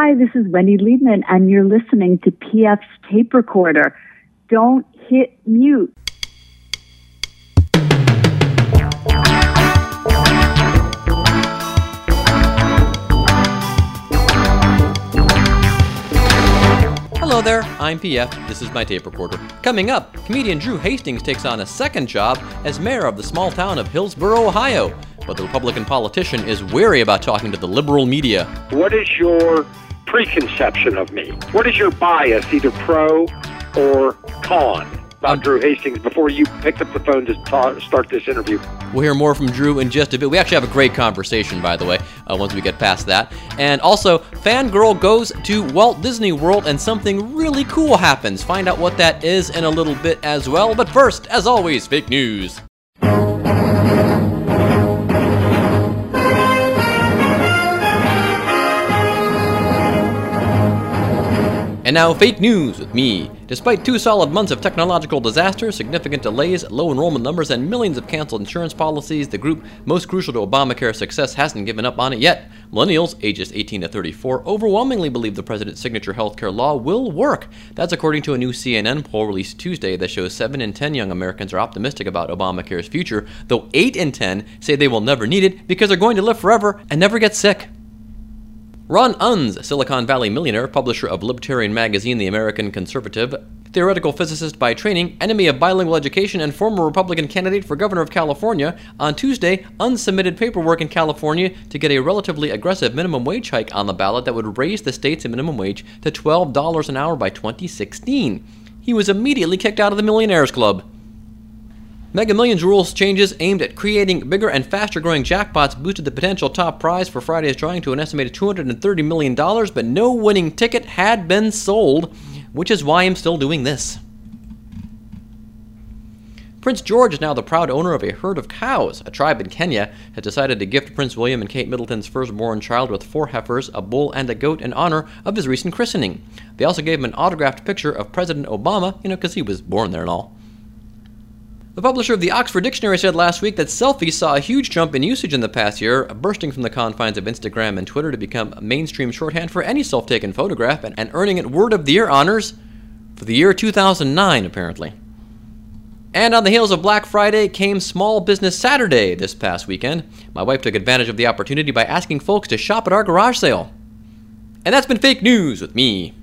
Hi, this is Wendy Liebman, and you're listening to PF's tape recorder. Don't hit mute. Hello there, I'm PF. This is my tape recorder. Coming up, comedian Drew Hastings takes on a second job as mayor of the small town of Hillsboro, Ohio. But the Republican politician is wary about talking to the liberal media. What is your preconception of me? What is your bias, either pro or con, about Drew Hastings before you picked up the phone to ta- start this interview? We'll hear more from Drew in just a bit. We actually have a great conversation, by the way, uh, once we get past that. And also, Fangirl goes to Walt Disney World and something really cool happens. Find out what that is in a little bit as well. But first, as always, fake news. And now, fake news with me. Despite two solid months of technological disaster, significant delays, low enrollment numbers, and millions of canceled insurance policies, the group most crucial to Obamacare's success hasn't given up on it yet. Millennials, ages 18 to 34, overwhelmingly believe the president's signature healthcare law will work. That's according to a new CNN poll released Tuesday that shows 7 in 10 young Americans are optimistic about Obamacare's future, though 8 in 10 say they will never need it because they're going to live forever and never get sick. Ron Unz, Silicon Valley millionaire, publisher of libertarian magazine The American Conservative, theoretical physicist by training, enemy of bilingual education, and former Republican candidate for governor of California, on Tuesday unsubmitted paperwork in California to get a relatively aggressive minimum wage hike on the ballot that would raise the state's minimum wage to $12 an hour by 2016. He was immediately kicked out of the Millionaires Club. Mega Millions rules changes aimed at creating bigger and faster growing jackpots boosted the potential top prize for Friday's drawing to an estimated $230 million, but no winning ticket had been sold, which is why I'm still doing this. Prince George is now the proud owner of a herd of cows. A tribe in Kenya has decided to gift Prince William and Kate Middleton's firstborn child with four heifers, a bull, and a goat in honor of his recent christening. They also gave him an autographed picture of President Obama, you know, because he was born there and all. The publisher of the Oxford Dictionary said last week that selfies saw a huge jump in usage in the past year, bursting from the confines of Instagram and Twitter to become mainstream shorthand for any self taken photograph and, and earning it Word of the Year honors for the year 2009, apparently. And on the heels of Black Friday came Small Business Saturday this past weekend. My wife took advantage of the opportunity by asking folks to shop at our garage sale. And that's been fake news with me,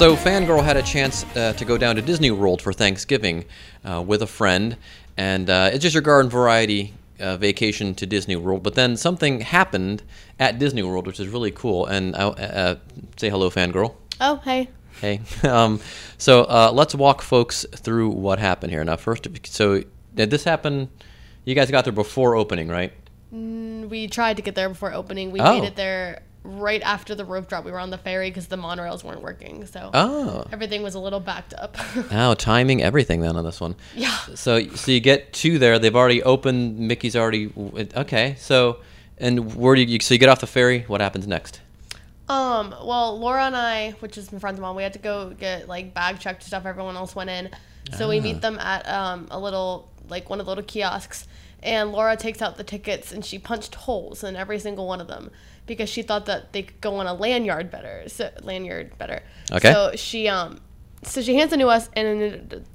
So, Fangirl had a chance uh, to go down to Disney World for Thanksgiving uh, with a friend, and uh, it's just your garden variety uh, vacation to Disney World. But then something happened at Disney World, which is really cool. And uh, uh, say hello, Fangirl. Oh, hey. Hey. um, so uh, let's walk folks through what happened here. Now, first, so did this happen? You guys got there before opening, right? We tried to get there before opening. We Oh. made it there right after the rope drop. We were on the ferry because the monorails weren't working. So Oh. everything was a little backed up. Oh, timing everything then on this one. Yeah. So so you get to there. They've already opened. Mickey's already. Okay. So and where do you? So you get off the ferry. What happens next? Um, well, Laura and I, which is my friend's mom, we had to go get like bag checked stuff. Everyone else went in, so we Ah. meet them at um, a little like one of the little kiosks, and Laura takes out the tickets and she punched holes in every single one of them because she thought that they could go on a lanyard better, so lanyard better. Okay. So she um, so she hands it to us, and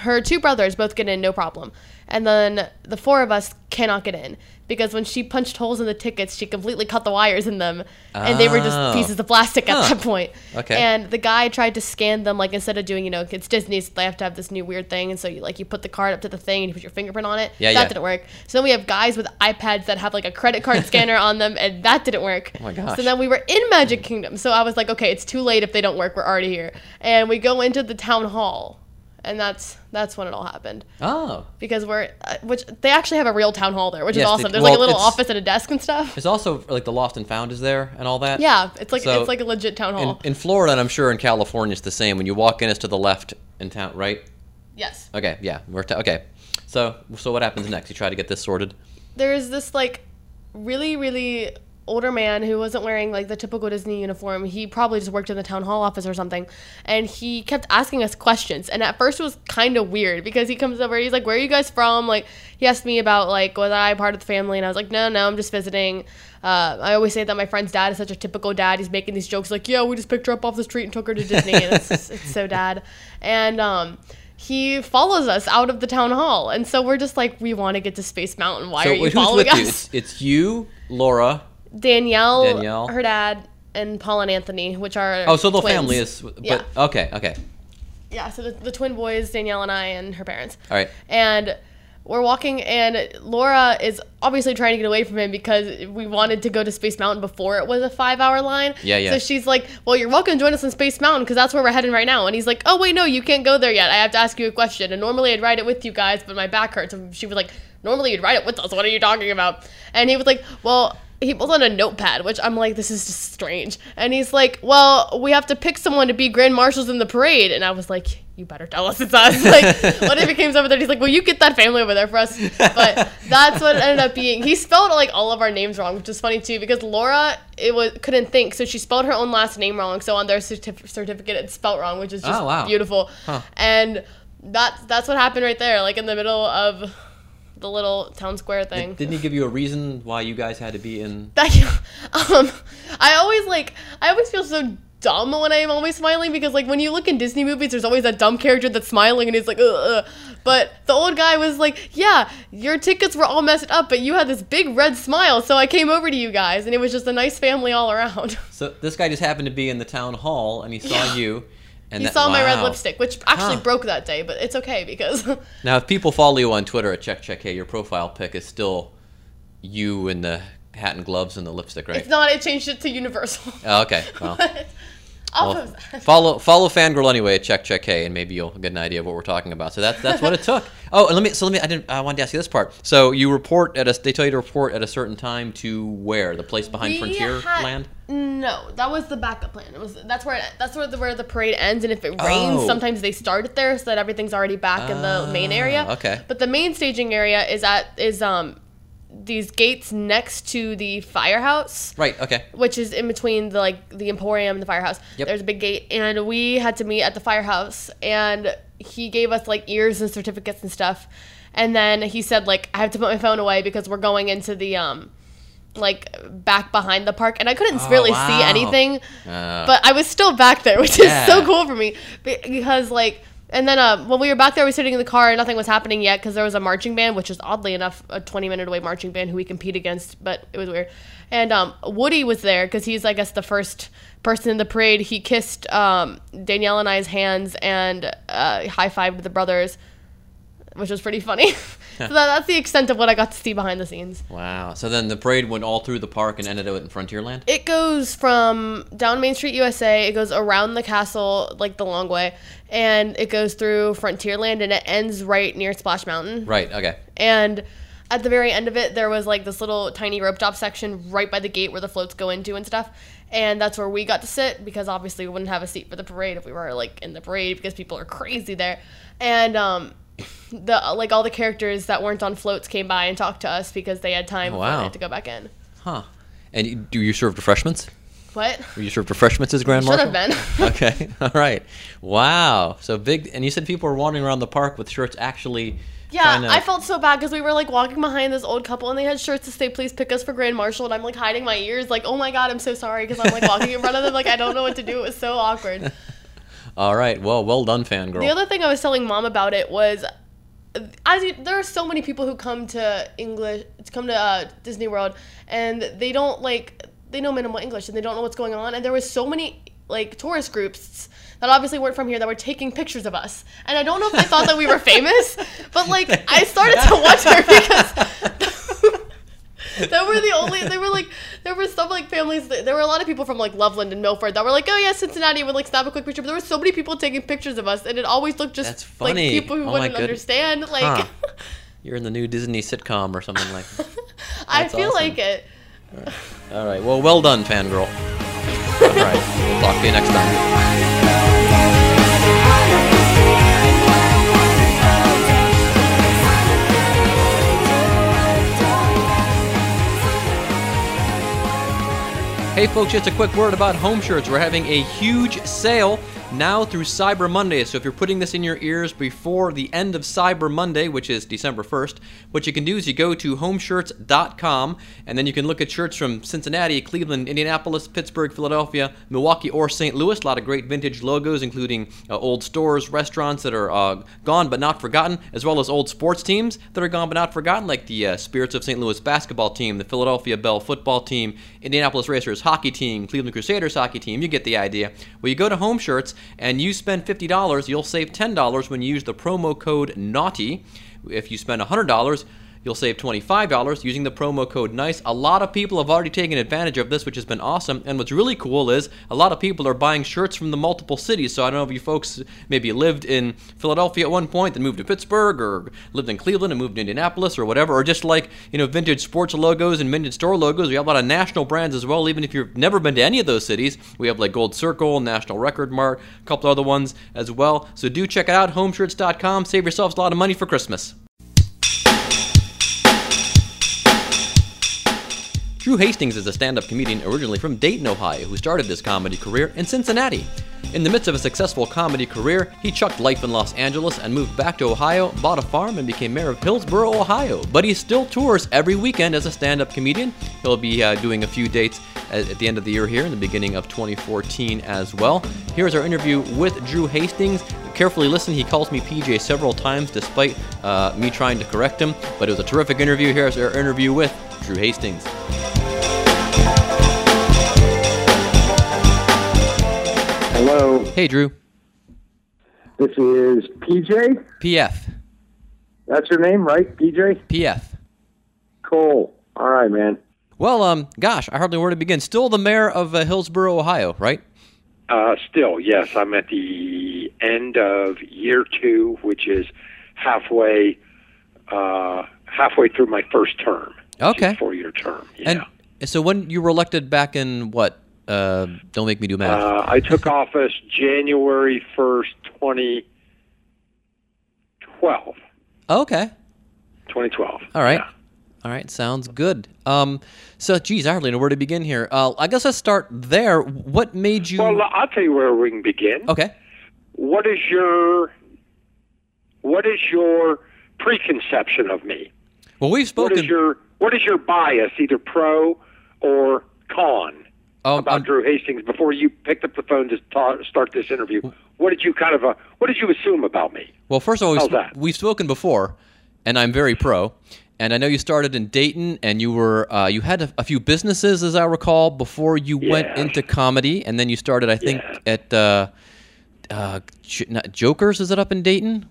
her two brothers both get in no problem, and then the four of us cannot get in because when she punched holes in the tickets, she completely cut the wires in them, and they were Oh. just pieces of plastic at Huh. that point. Okay. And the guy tried to scan them, like instead of doing, you know, it's Disney, so they have to have this new weird thing, and so you like you put the card up to the thing and you put your fingerprint on it. Yeah, that yeah. didn't work. So then we have guys with iPads that have like a credit card scanner on them, and that didn't work. Oh my gosh. So then we were in Magic Kingdom, so I was like, okay, it's too late if they don't work. We're already here, and we go into the town hall. And that's that's when it all happened. Oh, Because we're uh, which they actually have a real town hall there, which Yes, is they- awesome. There's well, like a little office and a desk and stuff. it's also like the Lost and Found is there and all that. Yeah, it's like So- it's like a legit town hall. in Florida, and I'm sure in California, it's the same. When you walk in, it's to the left in town, right? yes. Okay, yeah, we're t- okay. So, so what happens next? You try to get this sorted. there's this like really really older man who wasn't wearing like the typical Disney uniform. He probably just worked in the town hall office or something. And he kept asking us questions. And at first it was kind of weird because he comes over, he's like, "Where are you guys from?" Like he asked me about like was I part of the family and I was like, "No, no, I'm just visiting." Uh, I always say that my friend's dad is such a typical dad. He's making these jokes like, "Yeah, we just picked her up off the street and took her to Disney." and it's, it's so dad. And um he follows us out of the town hall, and so we're just like, we want to get to Space Mountain. Why so, are you following us? you? It's, it's you, Laura. Danielle, Danielle. her dad, and Paul and Anthony, which are Oh, so the twins. family is. But Yeah. okay, okay, yeah. So the, the twin boys, Danielle and I, and her parents, all right. and we're walking, and Laura is obviously trying to get away from him because we wanted to go to Space Mountain before it was a five-hour line. Yeah, yeah. So she's like, "Well, you're welcome to join us in Space Mountain because that's where we're heading right now." And he's like, "Oh wait, no, you can't go there yet. I have to ask you a question." And normally I'd ride it with you guys, but my back hurts. And she was like, "Normally you'd ride it with us. What are you talking about?" And he was like, "Well." He pulls on a notepad, which I'm like, this is just strange. And he's like, well, we have to pick someone to be grand marshals in the parade. And I was like, you better tell us it's us. Like, what if he came over there? He's like, well, you get that family over there for us. But that's what it ended up being. He spelled like all of our names wrong, which is funny too, because Laura it was couldn't think, so she spelled her own last name wrong. So on their certif- certificate, it's spelled wrong, which is oh, just Oh, wow. beautiful. Huh. And that that's what happened right there, like in the middle of the little town square thing. Didn't he give you a reason why you guys had to be in? Um, I always like I always feel so dumb when I'm always smiling because like when you look in Disney movies, there's always that dumb character that's smiling and he's like, ugh. But the old guy was like, yeah, your tickets were all messed up, but you had this big red smile, so I came over to you guys, and it was just a nice family all around. So this guy just happened to be in the town hall, and he saw Yeah. you. And he that- saw my red lipstick, which actually Huh. broke that day, but it's okay because Now, if people follow you on Twitter at check check hey, your profile pic is still you in the hat and gloves and the lipstick, right? it's not. I changed it to Universal. Oh, okay. Well, I'll well, post follow follow fangirl anyway at check check hey, and maybe you'll get an idea of what we're talking about. So that's that's what it took. Oh, and let me so let me I didn't I wanted to ask you this part. So you report at a they tell you to report at a certain time to where the place behind We Frontier had- Land. No, that was the backup plan. It was that's where it, that's where the where the parade ends, and if it rains, Oh. sometimes they start it there so that everything's already back in the main area. Ah, okay. But the main staging area is at is um these gates next to the firehouse Right. Okay. which is in between the like the emporium and the firehouse Yep. there's a big gate and we had to meet at the firehouse and he gave us like ears and certificates and stuff and then he said like i have to put my phone away because we're going into the um like back behind the park and i couldn't Oh, really wow. see anything Uh, but i was still back there which is so cool for me because like and then uh, when we were back there, we were sitting in the car and nothing was happening yet because there was a marching band, which is oddly enough a 20 minute away marching band who we compete against, but it was weird. And um, Woody was there because he's, I guess, the first person in the parade. He kissed um, Danielle and I's hands and uh, high fived the brothers, which was pretty funny. so that, that's the extent of what I got to see behind the scenes. wow. So then the parade went all through the park and ended up in Frontierland. It goes from down Main Street, USA. It goes around the castle, like the long way, and it goes through Frontierland, and it ends right near Splash Mountain. Right. Okay. And at the very end of it, there was like this little tiny rope top section right by the gate where the floats go into and stuff. And that's where we got to sit because obviously we wouldn't have a seat for the parade if we were like in the parade because people are crazy there. And um, the like all the characters that weren't on floats came by and talked to us because they had time before Wow. they had to go back in. Huh. And you, do you serve refreshments? What? Were you served refreshments as Grand Marshal? Should have been. okay. All right. Wow. So big. And you said people were wandering around the park with shirts actually. Yeah, to- I felt so bad because we were like walking behind this old couple and they had shirts to say, please pick us for Grand Marshal. And I'm like hiding my ears, like, oh my God, I'm so sorry because I'm like walking in front of them. Like, I don't know what to do. It was so awkward. All right. Well, well done, fangirl. The other thing I was telling mom about it was, as you, there are so many people who come to English, come to uh, Disney World, and they don't like they know minimal English and they don't know what's going on. And there was so many like tourist groups that obviously weren't from here that were taking pictures of us. And I don't know if they thought that we were famous, but like I started to wonder because. that were the only. They were like there were some like families. that- There were a lot of people from like Loveland and Milford that were like, oh yeah, Cincinnati would like snap a quick picture. But there were so many people taking pictures of us, and it always looked just That's funny. like people who Oh wouldn't understand. Like Huh. You're in the new Disney sitcom or something like that. I feel awesome. like it. All right. Well, well done, fangirl. All right. We'll talk to you next time. Hey folks, just a quick word about home shirts. We're having a huge sale now through Cyber Monday. So if you're putting this in your ears before the end of Cyber Monday, which is December 1st, what you can do is you go to homeshirts.com and then you can look at shirts from Cincinnati, Cleveland, Indianapolis, Pittsburgh, Philadelphia, Milwaukee, or St. Louis. A lot of great vintage logos, including uh, old stores, restaurants that are uh, gone but not forgotten, as well as old sports teams that are gone but not forgotten, like the uh, Spirits of St. Louis basketball team, the Philadelphia Bell football team, Indianapolis Racers hockey team, Cleveland Crusaders hockey team. You get the idea. Well, you go to Home Shirts and you spend $50, you'll save $10 when you use the promo code NAUGHTY. If you spend $100, You'll save $25 using the promo code NICE. A lot of people have already taken advantage of this, which has been awesome. And what's really cool is a lot of people are buying shirts from the multiple cities. So I don't know if you folks maybe lived in Philadelphia at one point, then moved to Pittsburgh, or lived in Cleveland and moved to Indianapolis, or whatever, or just like you know vintage sports logos and vintage store logos. We have a lot of national brands as well. Even if you've never been to any of those cities, we have like Gold Circle, National Record Mart, a couple other ones as well. So do check it out, homeshirts.com. Save yourselves a lot of money for Christmas. Drew Hastings is a stand up comedian originally from Dayton, Ohio, who started his comedy career in Cincinnati. In the midst of a successful comedy career, he chucked life in Los Angeles and moved back to Ohio, bought a farm, and became mayor of Hillsboro, Ohio. But he still tours every weekend as a stand up comedian. He'll be uh, doing a few dates at, the end of the year here, in the beginning of 2014 as well. Here's our interview with Drew Hastings. Carefully listen, he calls me PJ several times despite uh, me trying to correct him, but it was a terrific interview. Here's our interview with Drew Hastings. Hello, Hey, Drew. this is PJ. PF. That's your name, right? PJ? PF. Cool. All right, man. Well, um, gosh, I hardly know where to begin. Still the mayor of uh, Hillsboro, Ohio, right? Uh, still, yes, I'm at the end of year two, which is halfway uh, halfway through my first term. Okay. Four year term. Yeah. And so when you were elected back in what? Uh, don't make me do math. uh, I took office January 1st, 2012. okay. 2012. All right. Yeah. All right. Sounds good. Um, so, geez, I hardly know where to begin here. Uh, I guess let's start there. What made you? Well, I'll tell you where we can begin. okay. What is your what is your preconception of me? Well, we've spoken. is your what is your bias, either pro or con, um, about um, Drew Hastings before you picked up the phone to ta- start this interview? What did you kind of uh, what did you assume about me? Well, first of all, we've, sp- we've spoken before, and I'm very pro. And I know you started in Dayton, and you were uh, you had a, a few businesses, as I recall, before you went into comedy, and then you started, I think, Yeah. at uh, uh, J- not, Jokers. Is it up in Dayton?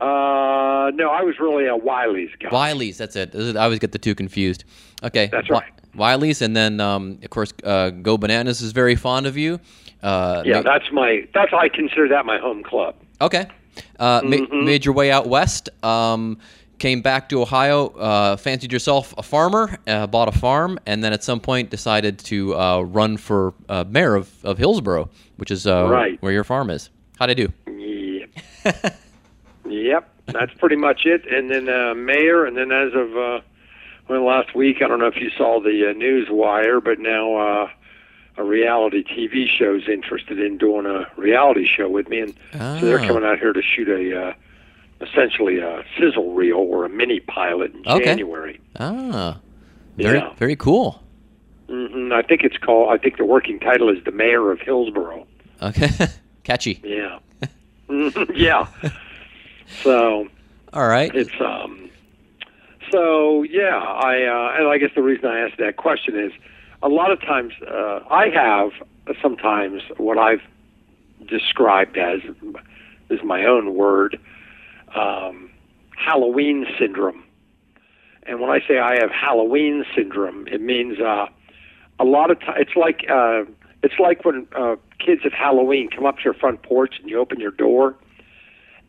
Uh, no, I was really a Wiley's guy. Wiley's. That's it. I always get the two confused. Okay, That's right. Wiley's, and then um, of course, uh, Go Bananas is very fond of you. Uh, yeah, ma- that's my that's I consider that my home club. Okay. Uh, Mm-hmm. made your way out west. Um, came back to Ohio. Uh, fancied yourself a farmer. Uh, bought a farm, and then at some point decided to uh, run for uh, mayor of, of Hillsboro, which is uh, Right. where your farm is. How'd I do? Yep. yep, that's pretty much it. And then uh, mayor, and then as of uh, well, last week, I don't know if you saw the uh, news wire, but now uh, a reality TV show's interested in doing a reality show with me, and so they're Ah. coming out here to shoot a uh, essentially a sizzle reel or a mini pilot in Okay. January. Ah, very Yeah. very cool. hmm I think it's called. I think the working title is the mayor of Hillsboro. Okay, catchy. Yeah. Yeah. So All right. it's um so yeah i uh and i guess the reason i asked that question is a lot of times uh i have sometimes what i've described as is my own word um halloween syndrome And when I say I have Halloween syndrome, it means uh, a lot of time. It's like uh, it's like when uh, kids at Halloween come up to your front porch and you open your door,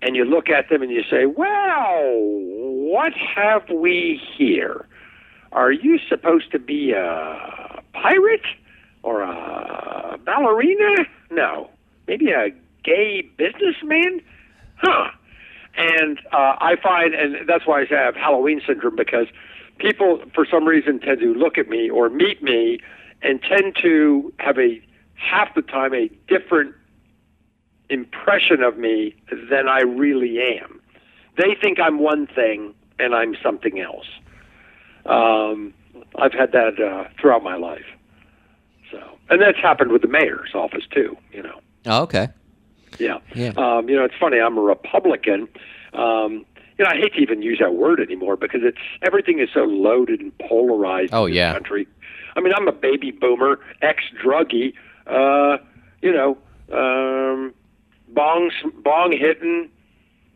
and you look at them and you say, "Well, what have we here? Are you supposed to be a pirate or a ballerina? No, maybe a gay businessman, huh?" And uh, I find, and that's why I say I have Halloween syndrome because people, for some reason, tend to look at me or meet me and tend to have a half the time a different impression of me than I really am. They think I'm one thing and I'm something else. Um, I've had that uh, throughout my life. So, and that's happened with the mayor's office too. You know. Oh, okay. Yeah. Yeah. Um, you know, it's funny. I'm a Republican. Um, you know, I hate to even use that word anymore because it's everything is so loaded and polarized Oh, in yeah. country. I mean, I'm a baby boomer, ex druggie, uh, you know, um, bong bong hitting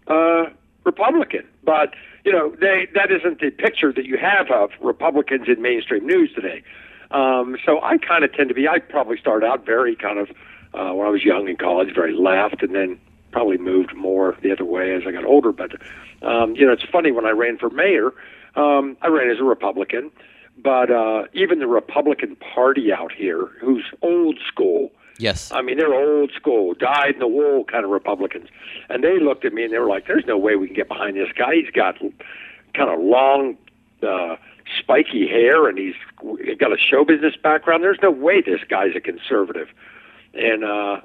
uh, Republican. But you know, they that isn't the picture that you have of Republicans in mainstream news today. Um, so I kind of tend to be. I probably started out very kind of uh, when I was young in college, very left, and then probably moved more the other way as I got older. But um, you know, it's funny when I ran for mayor, um, I ran as a Republican, but uh, even the Republican Party out here, who's old school. Yes. I mean, they're old school, dyed in the wool kind of Republicans. And they looked at me and they were like, there's no way we can get behind this guy. He's got kind of long, uh, spiky hair and he's got a show business background. There's no way this guy's a conservative. And, uh,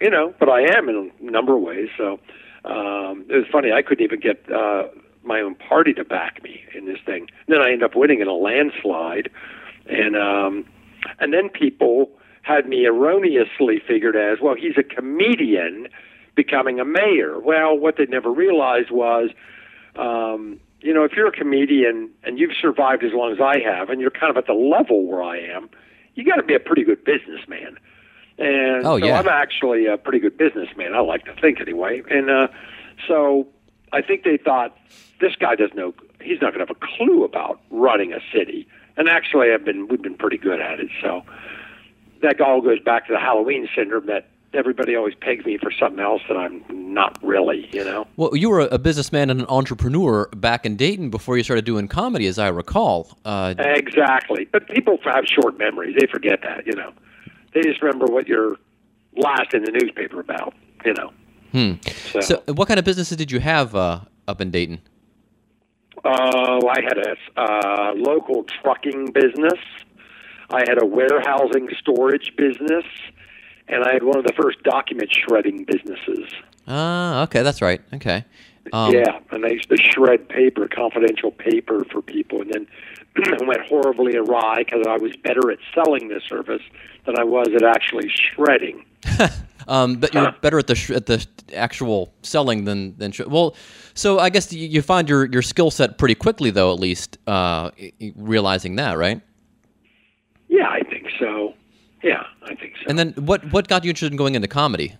you know, but I am in a number of ways. So um, it was funny. I couldn't even get uh, my own party to back me in this thing. And then I end up winning in a landslide. And, um, and then people had me erroneously figured as well he's a comedian becoming a mayor. Well what they never realized was um you know if you're a comedian and you've survived as long as i have and you're kind of at the level where i am you got to be a pretty good businessman. And Oh, so yeah. i'm actually a pretty good businessman i like to think anyway. And uh so i think they thought this guy doesn't know he's not going to have a clue about running a city. And actually i've been we've been pretty good at it so that all goes back to the Halloween syndrome that everybody always pegs me for something else that I'm not really, you know. Well, you were a businessman and an entrepreneur back in Dayton before you started doing comedy, as I recall. Uh, Exactly. But people have short memories. They forget that, you know. They just remember what you're last in the newspaper about, you know. hmm. So, So, what kind of businesses did you have uh, up in Dayton? uh, I had a uh, local trucking business. I had a warehousing storage business. And I had one of the first document shredding businesses. Ah, okay, that's right. Okay. Um, yeah, and I used to shred paper, confidential paper for people, and then it went horribly awry because I was better at selling the service than I was at actually shredding. Um, but you're better at the sh- at the actual selling than than sh- well. So I guess you, you find your your skill set pretty quickly, though. At least uh, realizing that, right? Yeah, I think so. Yeah, I think so. And then what what got you interested in going into comedy?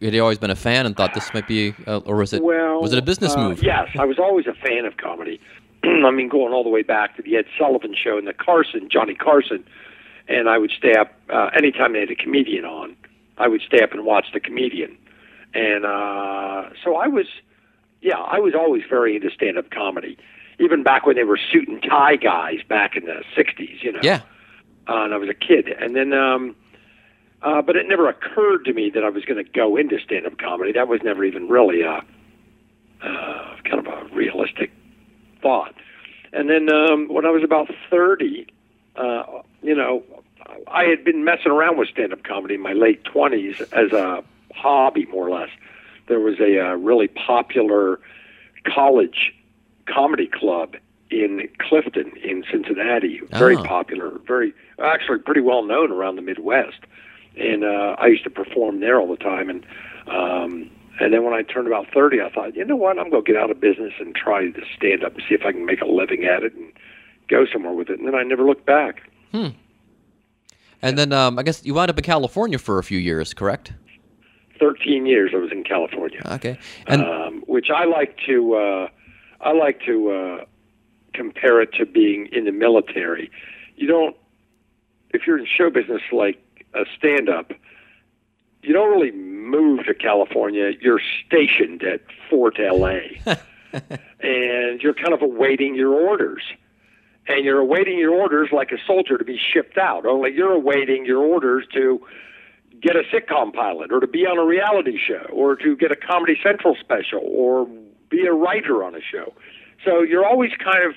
Had you always been a fan and thought this might be, uh, or was it well, was it a business uh, move? Yes, I was always a fan of comedy. I mean, going all the way back to the Ed Sullivan Show and the Carson, Johnny Carson, and I would stay up uh, anytime they had a comedian on. I would stay up and watch the comedian, and uh, so I was, yeah, I was always very into stand-up comedy, even back when they were suit and tie guys back in the '60s. You know, Yeah. Uh, and I was a kid. And then, um, uh, but it never occurred to me that I was going to go into stand-up comedy. That was never even really a uh, kind of a realistic thought. And then um, when I was about thirty, uh, you know, I had been messing around with stand-up comedy in my late twenties as a hobby, more or less. There was a uh, really popular college comedy club in Clifton, in Cincinnati. Very Oh. popular, very actually pretty well known around the Midwest. And uh, I used to perform there all the time. And um, and then when I turned about thirty, I thought, you know what, I'm going to get out of business and try to stand up and see if I can make a living at it and go somewhere with it. And then I never looked back. And then um, I guess you wound up in California for a few years, correct? Thirteen years I was in California. Okay. And um, which I like to uh, I like to uh, compare it to being in the military. You don't, if you're in show business like a stand up, you don't really move to California. You're stationed at Fort LA. and you're kind of awaiting your orders. And you're awaiting your orders like a soldier to be shipped out, only you're awaiting your orders to get a sitcom pilot or to be on a reality show or to get a Comedy Central special or be a writer on a show. So you're always kind of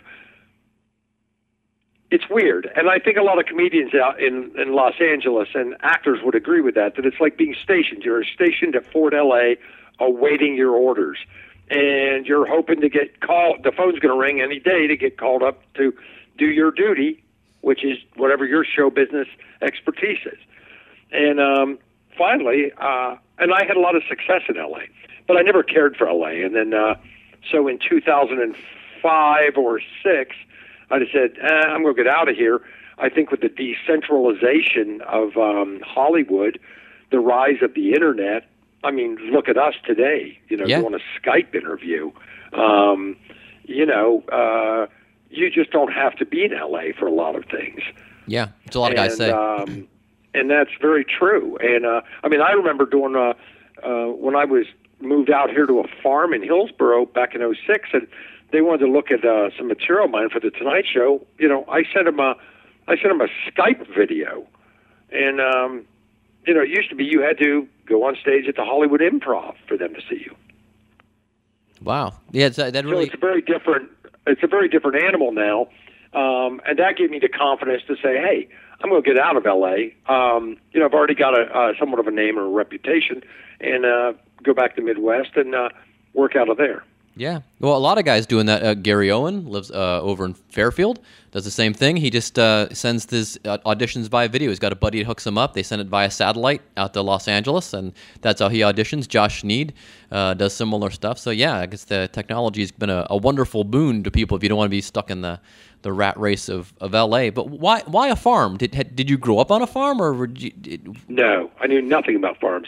it's weird. And I think a lot of comedians out in, in Los Angeles and actors would agree with that, that it's like being stationed. You're stationed at Fort LA awaiting your orders. And you're hoping to get called, the phone's going to ring any day to get called up to do your duty, which is whatever your show business expertise is. And um, finally, uh, and I had a lot of success in LA, but I never cared for LA. And then, uh, so in 2005 or 6, I just said, eh, I'm going to get out of here. I think with the decentralization of um, Hollywood, the rise of the internet, I mean, look at us today. You know, yeah. doing a Skype interview. Um, you know, uh, you just don't have to be in LA for a lot of things. Yeah, it's a lot and, of guys say. Um, and that's very true. And uh, I mean, I remember doing uh, uh, when I was moved out here to a farm in Hillsboro back in '06, and they wanted to look at uh, some material of mine for the Tonight Show. You know, I sent them a, I sent them a Skype video, and um, you know, it used to be you had to go on stage at the Hollywood Improv for them to see you. wow. Yeah, it's, uh, that So really. it's a very different. It's a very different animal now, um, and that gave me the confidence to say, "Hey, I'm going to get out of LA. Um, you know, I've already got a uh, somewhat of a name or a reputation, and uh, go back to Midwest and uh, work out of there." Yeah. Well, a lot of guys doing that. Uh, Gary Owen lives uh, over in Fairfield. Does the same thing. He just uh, sends his uh, auditions via video. He's got a buddy that hooks him up. They send it via satellite out to Los Angeles, and that's how he auditions. Josh Sneed uh, does similar stuff. So yeah, I guess the technology has been a, a wonderful boon to people if you don't want to be stuck in the, the rat race of, of LA. But why why a farm? Did did you grow up on a farm or you, did, No, I knew nothing about farms.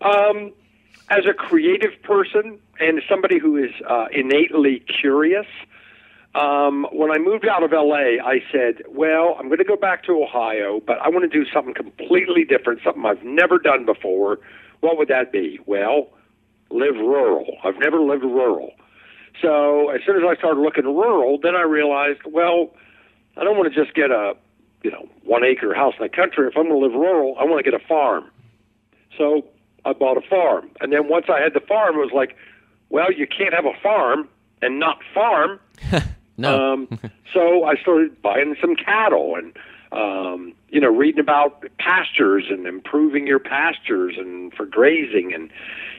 Um, as a creative person and somebody who is uh, innately curious, um, when I moved out of LA, I said, well, I'm going to go back to Ohio, but I want to do something completely different, something I've never done before. What would that be? Well, live rural. I've never lived rural. So as soon as I started looking rural, then I realized, well, I don't want to just get a, you know, one acre house in the country. If I'm going to live rural, I want to get a farm. So I bought a farm. And then once I had the farm, it was like, well, you can't have a farm and not farm. no? Um, so I started buying some cattle and, um, you know, reading about pastures and improving your pastures and for grazing and,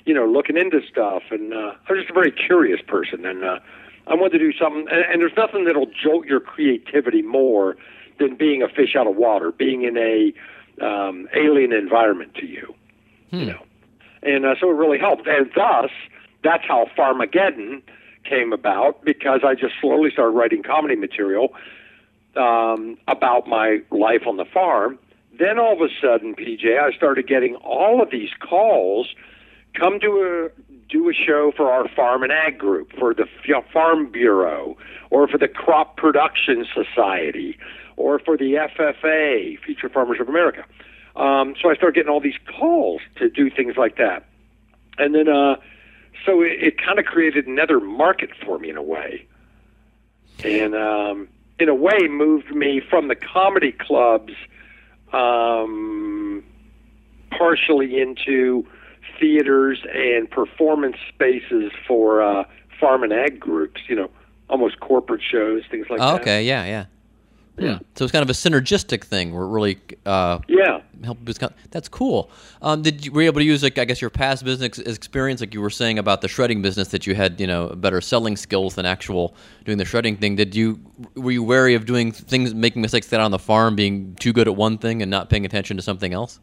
you know, looking into stuff. And uh, I was just a very curious person. And uh, I wanted to do something. And, and there's nothing that'll jolt your creativity more than being a fish out of water, being in a um, alien environment to you, you know. And uh, so it really helped. And thus, that's how Farmageddon came about because I just slowly started writing comedy material um, about my life on the farm. Then all of a sudden, PJ, I started getting all of these calls. Come to a do a show for our farm and ag group, for the Farm Bureau, or for the Crop Production Society, or for the FFA, Future Farmers of America. Um, so I started getting all these calls to do things like that, and then uh, so it, it kind of created another market for me in a way, and um, in a way moved me from the comedy clubs um, partially into theaters and performance spaces for uh, farm and ag groups. You know, almost corporate shows, things like that. okay, yeah, yeah. Yeah. So it's kind of a synergistic thing. Where it really uh, Yeah. help That's cool. Um, did you were you able to use like I guess your past business experience, like you were saying about the shredding business, that you had you know better selling skills than actual doing the shredding thing. Did you were you wary of doing things, making mistakes that on the farm, being too good at one thing and not paying attention to something else?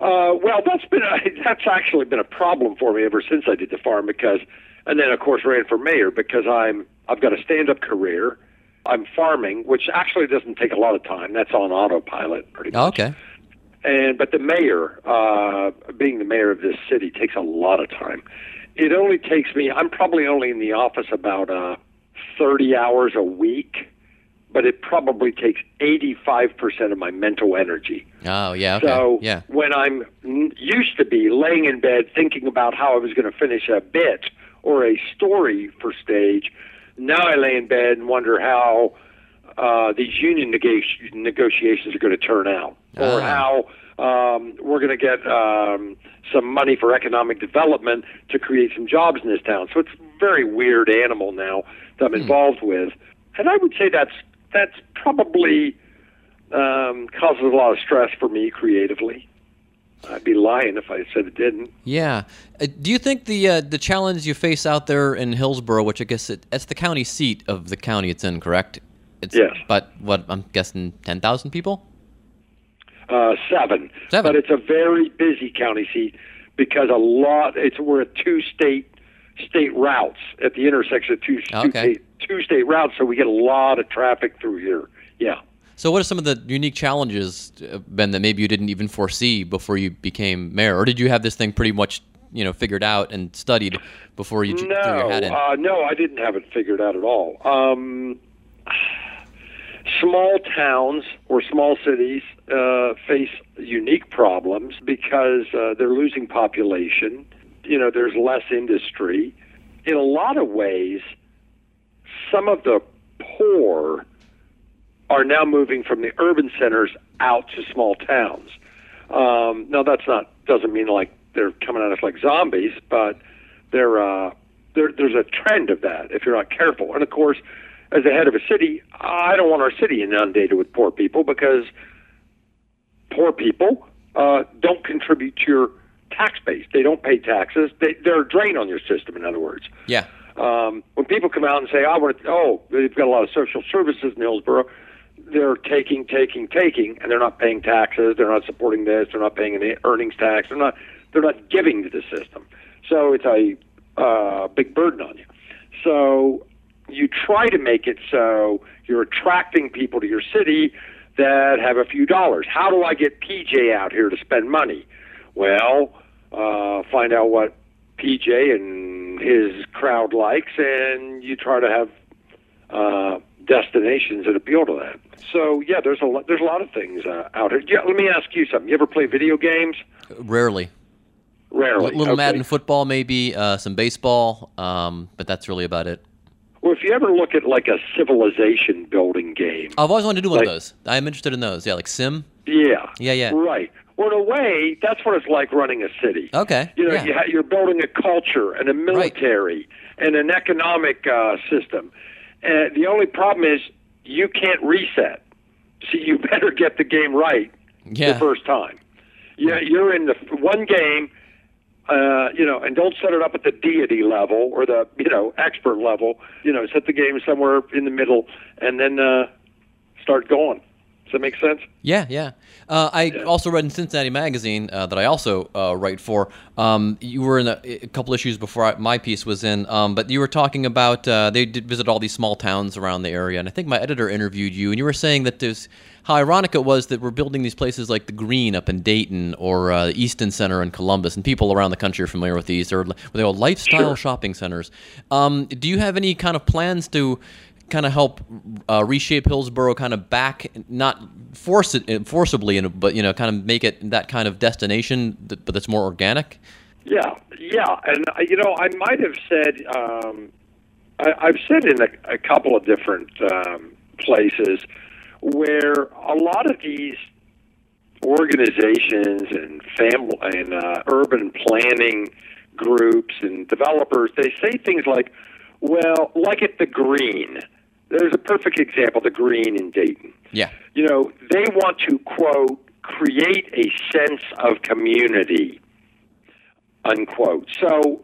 Uh, well, that's been a, that's actually been a problem for me ever since I did the farm because, and then of course ran for mayor because I'm I've got a stand-up career. I'm farming, which actually doesn't take a lot of time. That's on autopilot, pretty much. Okay. And but the mayor, uh, being the mayor of this city, takes a lot of time. It only takes me. I'm probably only in the office about uh, 30 hours a week, but it probably takes 85% of my mental energy. Oh, yeah. Okay. So yeah. when I'm used to be laying in bed thinking about how I was going to finish a bit or a story for stage, now I lay in bed and wonder how uh, these union nega- negotiations are going to turn out, or Ah. how um, we're going to get um, some money for economic development to create some jobs in this town. So it's a very weird animal now that I'm involved with, and I would say that's that's probably um, causes a lot of stress for me creatively. I'd be lying if I said it didn't. Yeah. Uh, do you think the uh, the challenge you face out there in Hillsboro, which I guess it, it's the county seat of the county it's in, correct? It's, Yes. But what I'm guessing, ten thousand people. Uh, seven. Seven. But it's a very busy county seat because a lot. It's we're at two state state routes at the intersection of two, two Okay. state two state routes, so we get a lot of traffic through here. Yeah. So, what are some of the unique challenges, uh, Ben, that maybe you didn't even foresee before you became mayor, or did you have this thing pretty much, you know, figured out and studied before you j- threw No, your hat in? uh, no, I didn't have it figured out at all. Um, small towns or small cities uh, face unique problems because uh, they're losing population. You know, there's less industry. In a lot of ways, some of the poor are now moving from the urban centers out to small towns. Um, now, that's not doesn't mean like they're coming at us like zombies, but there, uh, there, there's a trend of that if you're not careful. And of course, as the head of a city, I don't want our city inundated with poor people because poor people uh, don't contribute to your tax base. They don't pay taxes. They, they're a drain on your system. In other words, yeah. um, when people come out and say, "I want," oh, they've got a lot of social services in Hillsboro. They're taking, taking, taking, and they're not paying taxes. They're not supporting this. They're not paying any earnings tax. They're not. They're not giving to the system. So it's a uh, big burden on you. So you try to make it so you're attracting people to your city that have a few dollars. How do I get PJ out here to spend money? Well, uh, find out what PJ and his crowd likes, and you try to have uh, destinations that appeal to that. So yeah, there's a lot, there's a lot of things uh, out here. Yeah, let me ask you something. You ever play video games? Rarely. Rarely. A little Okay. Madden football, maybe, uh, some baseball, um, but that's really about it. Well, if you ever look at like a civilization building game, I've always wanted to do one Like- of those. I'm interested in those. Yeah, like Sim. yeah, Yeah, yeah. right. Well, in a way, that's what it's like running a city. Okay. You know, yeah. you ha- you're building a culture and a military and an economic uh, system. And the only problem is you can't reset. So you better get the game right Yeah. the first time. Yeah, you're in the f- one game, uh, you know, and don't set it up at the deity level or the you know expert level. You know, set the game somewhere in the middle, and then uh, start going. Does that make sense? Yeah, yeah. Uh, I also read in Cincinnati Magazine uh, that I also uh, write for. Um, you were in a, a couple issues before I, my piece was in, um, but you were talking about uh, they did visit all these small towns around the area, and I think my editor interviewed you, and you were saying that there's how ironic it was that we're building these places like the Greene up in Dayton or uh, the Easton Center in Columbus, and people around the country are familiar with these. They're they're all lifestyle Sure. shopping centers. Um, do you have any kind of plans to kind of help uh, reshape Hillsboro kind of back, not force it forcibly, but you know, kind of make it that kind of destination, but that's more organic. Yeah, yeah, and uh, you know, I might have said um, I, I've said in a, a couple of different um, places where a lot of these organizations and family and uh, urban planning groups and developers they say things like, "Well, like at the Greene." There's a perfect example, the Greene in Dayton Yeah, you know, they want to, quote, create a sense of community, unquote. So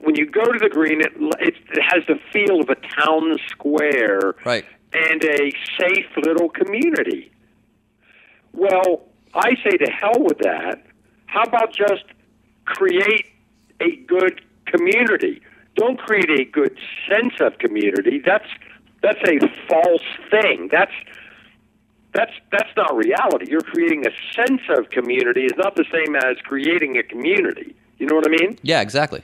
when you go to the Greene, it, it, it has the feel of a town square right. and a safe little community. Well, I say to hell with that. How about just create a good community? Don't create a good sense of community. That's that's a false thing. That's that's that's not reality. You're creating a sense of community is not the same as creating a community. You know what I mean? Yeah, exactly.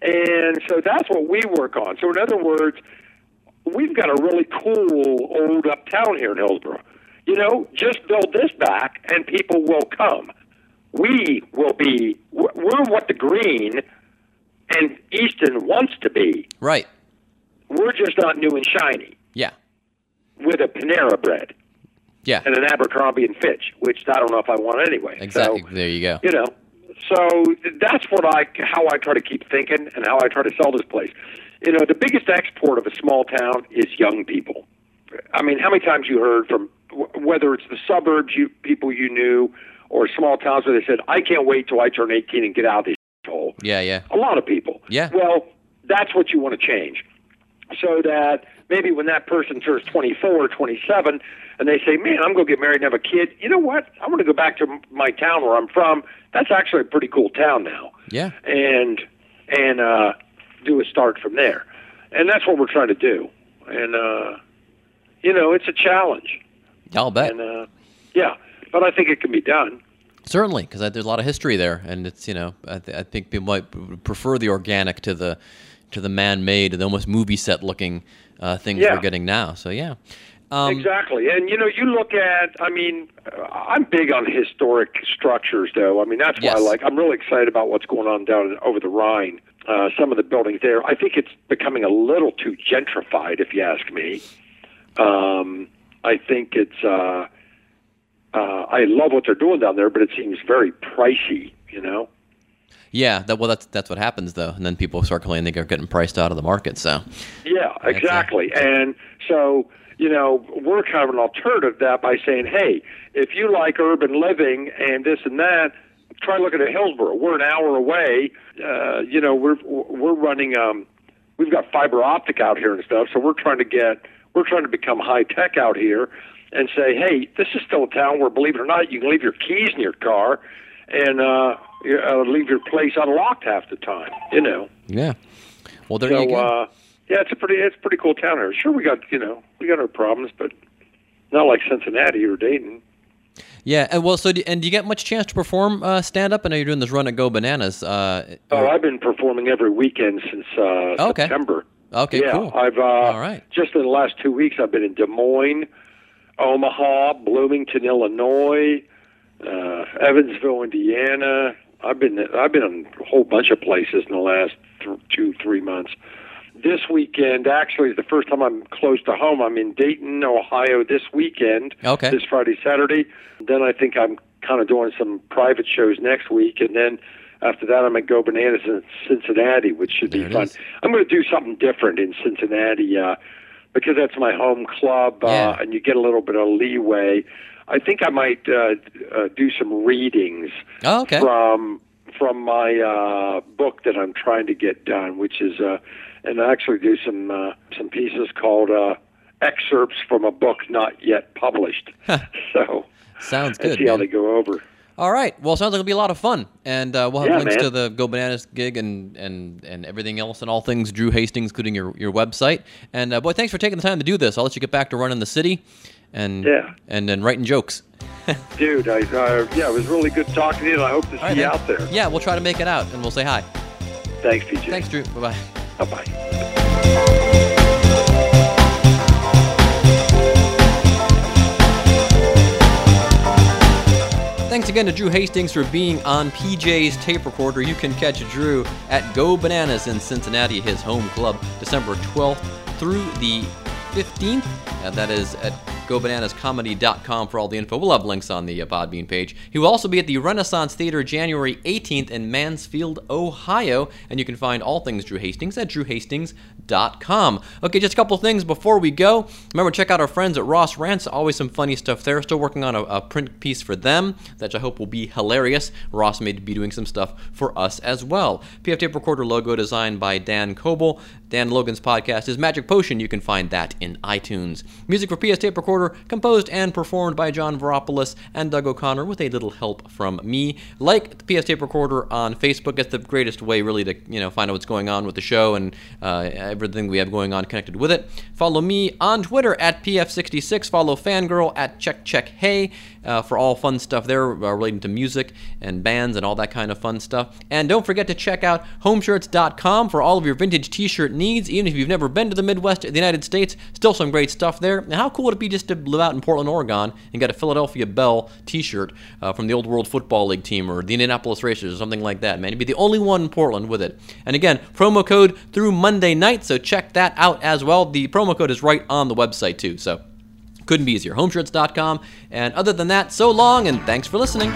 And so that's what we work on. So in other words, we've got a really cool old uptown here in Hillsboro. You know, just build this back, and people will come. We will be. We're we're what the Greene and Easton wants to be. Right. We're just not new and shiny Yeah. with a Panera bread Yeah. and an Abercrombie and Fitch, which I don't know if I want anyway. Exactly. So, there you go. you know, so that's what I how I try to keep thinking and how I try to sell this place. You know, the biggest export of a small town is young people. I mean, how many times you heard from whether it's the suburbs, you people you knew, or small towns where they said, "I can't wait till I turn 18 and get out of this hole." Yeah. Yeah. A lot of people. Yeah. Well, that's what you want to change. So that maybe when that person turns 24 or 27 and they say, man, I'm going to get married and have a kid, you know what? I'm going to go back to my town where I'm from. That's actually a pretty cool town now. Yeah. And, and, uh, do a start from there. And that's what we're trying to do. And, uh, you know, it's a challenge. I'll bet. And, uh, yeah, but I think it can be done. Certainly, because there's a lot of history there, and it's you know I, th- I think people might prefer the organic to the to the man-made, the almost movie set looking uh, things Yeah. we're getting now. So yeah, um, exactly. And you know, you look at. I mean, uh, I'm big on historic structures, though. I mean, that's why Yes. I like. I'm really excited about what's going on down over the Rhine. Uh, some of the buildings there. I think it's becoming a little too gentrified, if you ask me. Um, I think it's. Uh, uh, I love what they're doing down there, but it seems very pricey. You know. Yeah. That, well, that's that's what happens though, and then people start complaining they're getting priced out of the market. So Yeah, exactly. And so, you know, we're kind of an alternative to that by saying, hey, if you like urban living and this and that, try looking at Hillsboro. We're an hour away. Uh, you know, we're we're running. Um, we've got fiber optic out here and stuff. So we're trying to get. We're trying to become high tech out here, and say, hey, this is still a town where, believe it or not, you can leave your keys in your car, and uh, you- uh, leave your place unlocked half the time. You know. yeah. Well, there So you go. uh, yeah, it's a pretty it's a pretty cool town here. Sure, we got you know we got our problems, but not like Cincinnati or Dayton. yeah. And well, so do, and do you get much chance to perform uh, stand up? I know you're doing this run at Go Bananas. Uh, Oh, I've been performing every weekend since uh, Okay. September. okay. yeah, Cool. I've uh, All right. just in the last two weeks I've been in Des Moines, Omaha, Bloomington, Illinois, uh, Evansville, Indiana. I've been I've been in a whole bunch of places in the last th- two three months. This weekend actually is the first time I'm close to home. I'm in Dayton, Ohio this weekend. Okay. This Friday, Saturday. Then I think I'm kind of doing some private shows next week, and then after that I'm at Go Bananas in Cincinnati, which should There be fun. is. I'm going to do something different in Cincinnati uh, because that's my home club, uh, Yeah. and you get a little bit of leeway. I think I might uh, uh, do some readings Oh, okay. from from my uh, book that I'm trying to get done, which is uh, and actually do some uh, some pieces called uh, excerpts from a book not yet published. so Sounds good. see how they go over. All right. Well, sounds like it'll be a lot of fun, and uh, we'll have Yeah, links man. to the Go Bananas gig and, and, and everything else and all things Drew Hastings, including your, your website. And uh, boy, thanks for taking the time to do this. I'll let you get back to running the city, and Yeah. and then writing jokes. Dude, I, uh, yeah, it was really good talking to you, and I hope to see right, you man. out there. Yeah, we'll try to make it out, and we'll say hi. Thanks, PJ. Thanks, Drew. Bye bye. Bye bye. Thanks again to Drew Hastings for being on PJ's tape recorder. You can catch Drew at Go Bananas in Cincinnati, his home club, December 12th through the 15th. Uh, that is at gobananascomedy.com for all the info. We'll have links on the uh, Podbean page. He will also be at the Renaissance Theater January 18th in Mansfield, Ohio, and you can find all things Drew Hastings at drewhastings.com. Okay, just a couple things before we go. Remember, to check out our friends at Ross Rants. Always some funny stuff there. Still working on a, a print piece for them that I hope will be hilarious. Ross may be doing some stuff for us as well. PF Tape Recorder logo designed by Dan Coble. Dan Logan's podcast is Magic Potion. You can find that in iTunes. Music for PJ's Tape Recorder composed and performed by John Veropoulos and Doug O'Connor with a little help from me. Like the PJ's Tape Recorder on Facebook. It's the greatest way really to you know find out what's going on with the show and uh, everything we have going on connected with it. Follow me on Twitter at PF66. Follow Fangirl at Check Check Hey uh, for all fun stuff there uh, relating to music and bands and all that kind of fun stuff. And don't forget to check out homeshirts.com for all of your vintage t-shirt needs, even if you've never been to the Midwest the United States. Still some great stuff there. And how cool would it be just to live out in Portland, Oregon, and get a Philadelphia Bell T-shirt uh, from the old World Football League team or the Indianapolis Racers or something like that? Man, you'd be the only one in Portland with it. And again, promo code through Monday night, so check that out as well. The promo code is right on the website too. So couldn't be easier. Homeshirts.com. And other than that, so long and thanks for listening.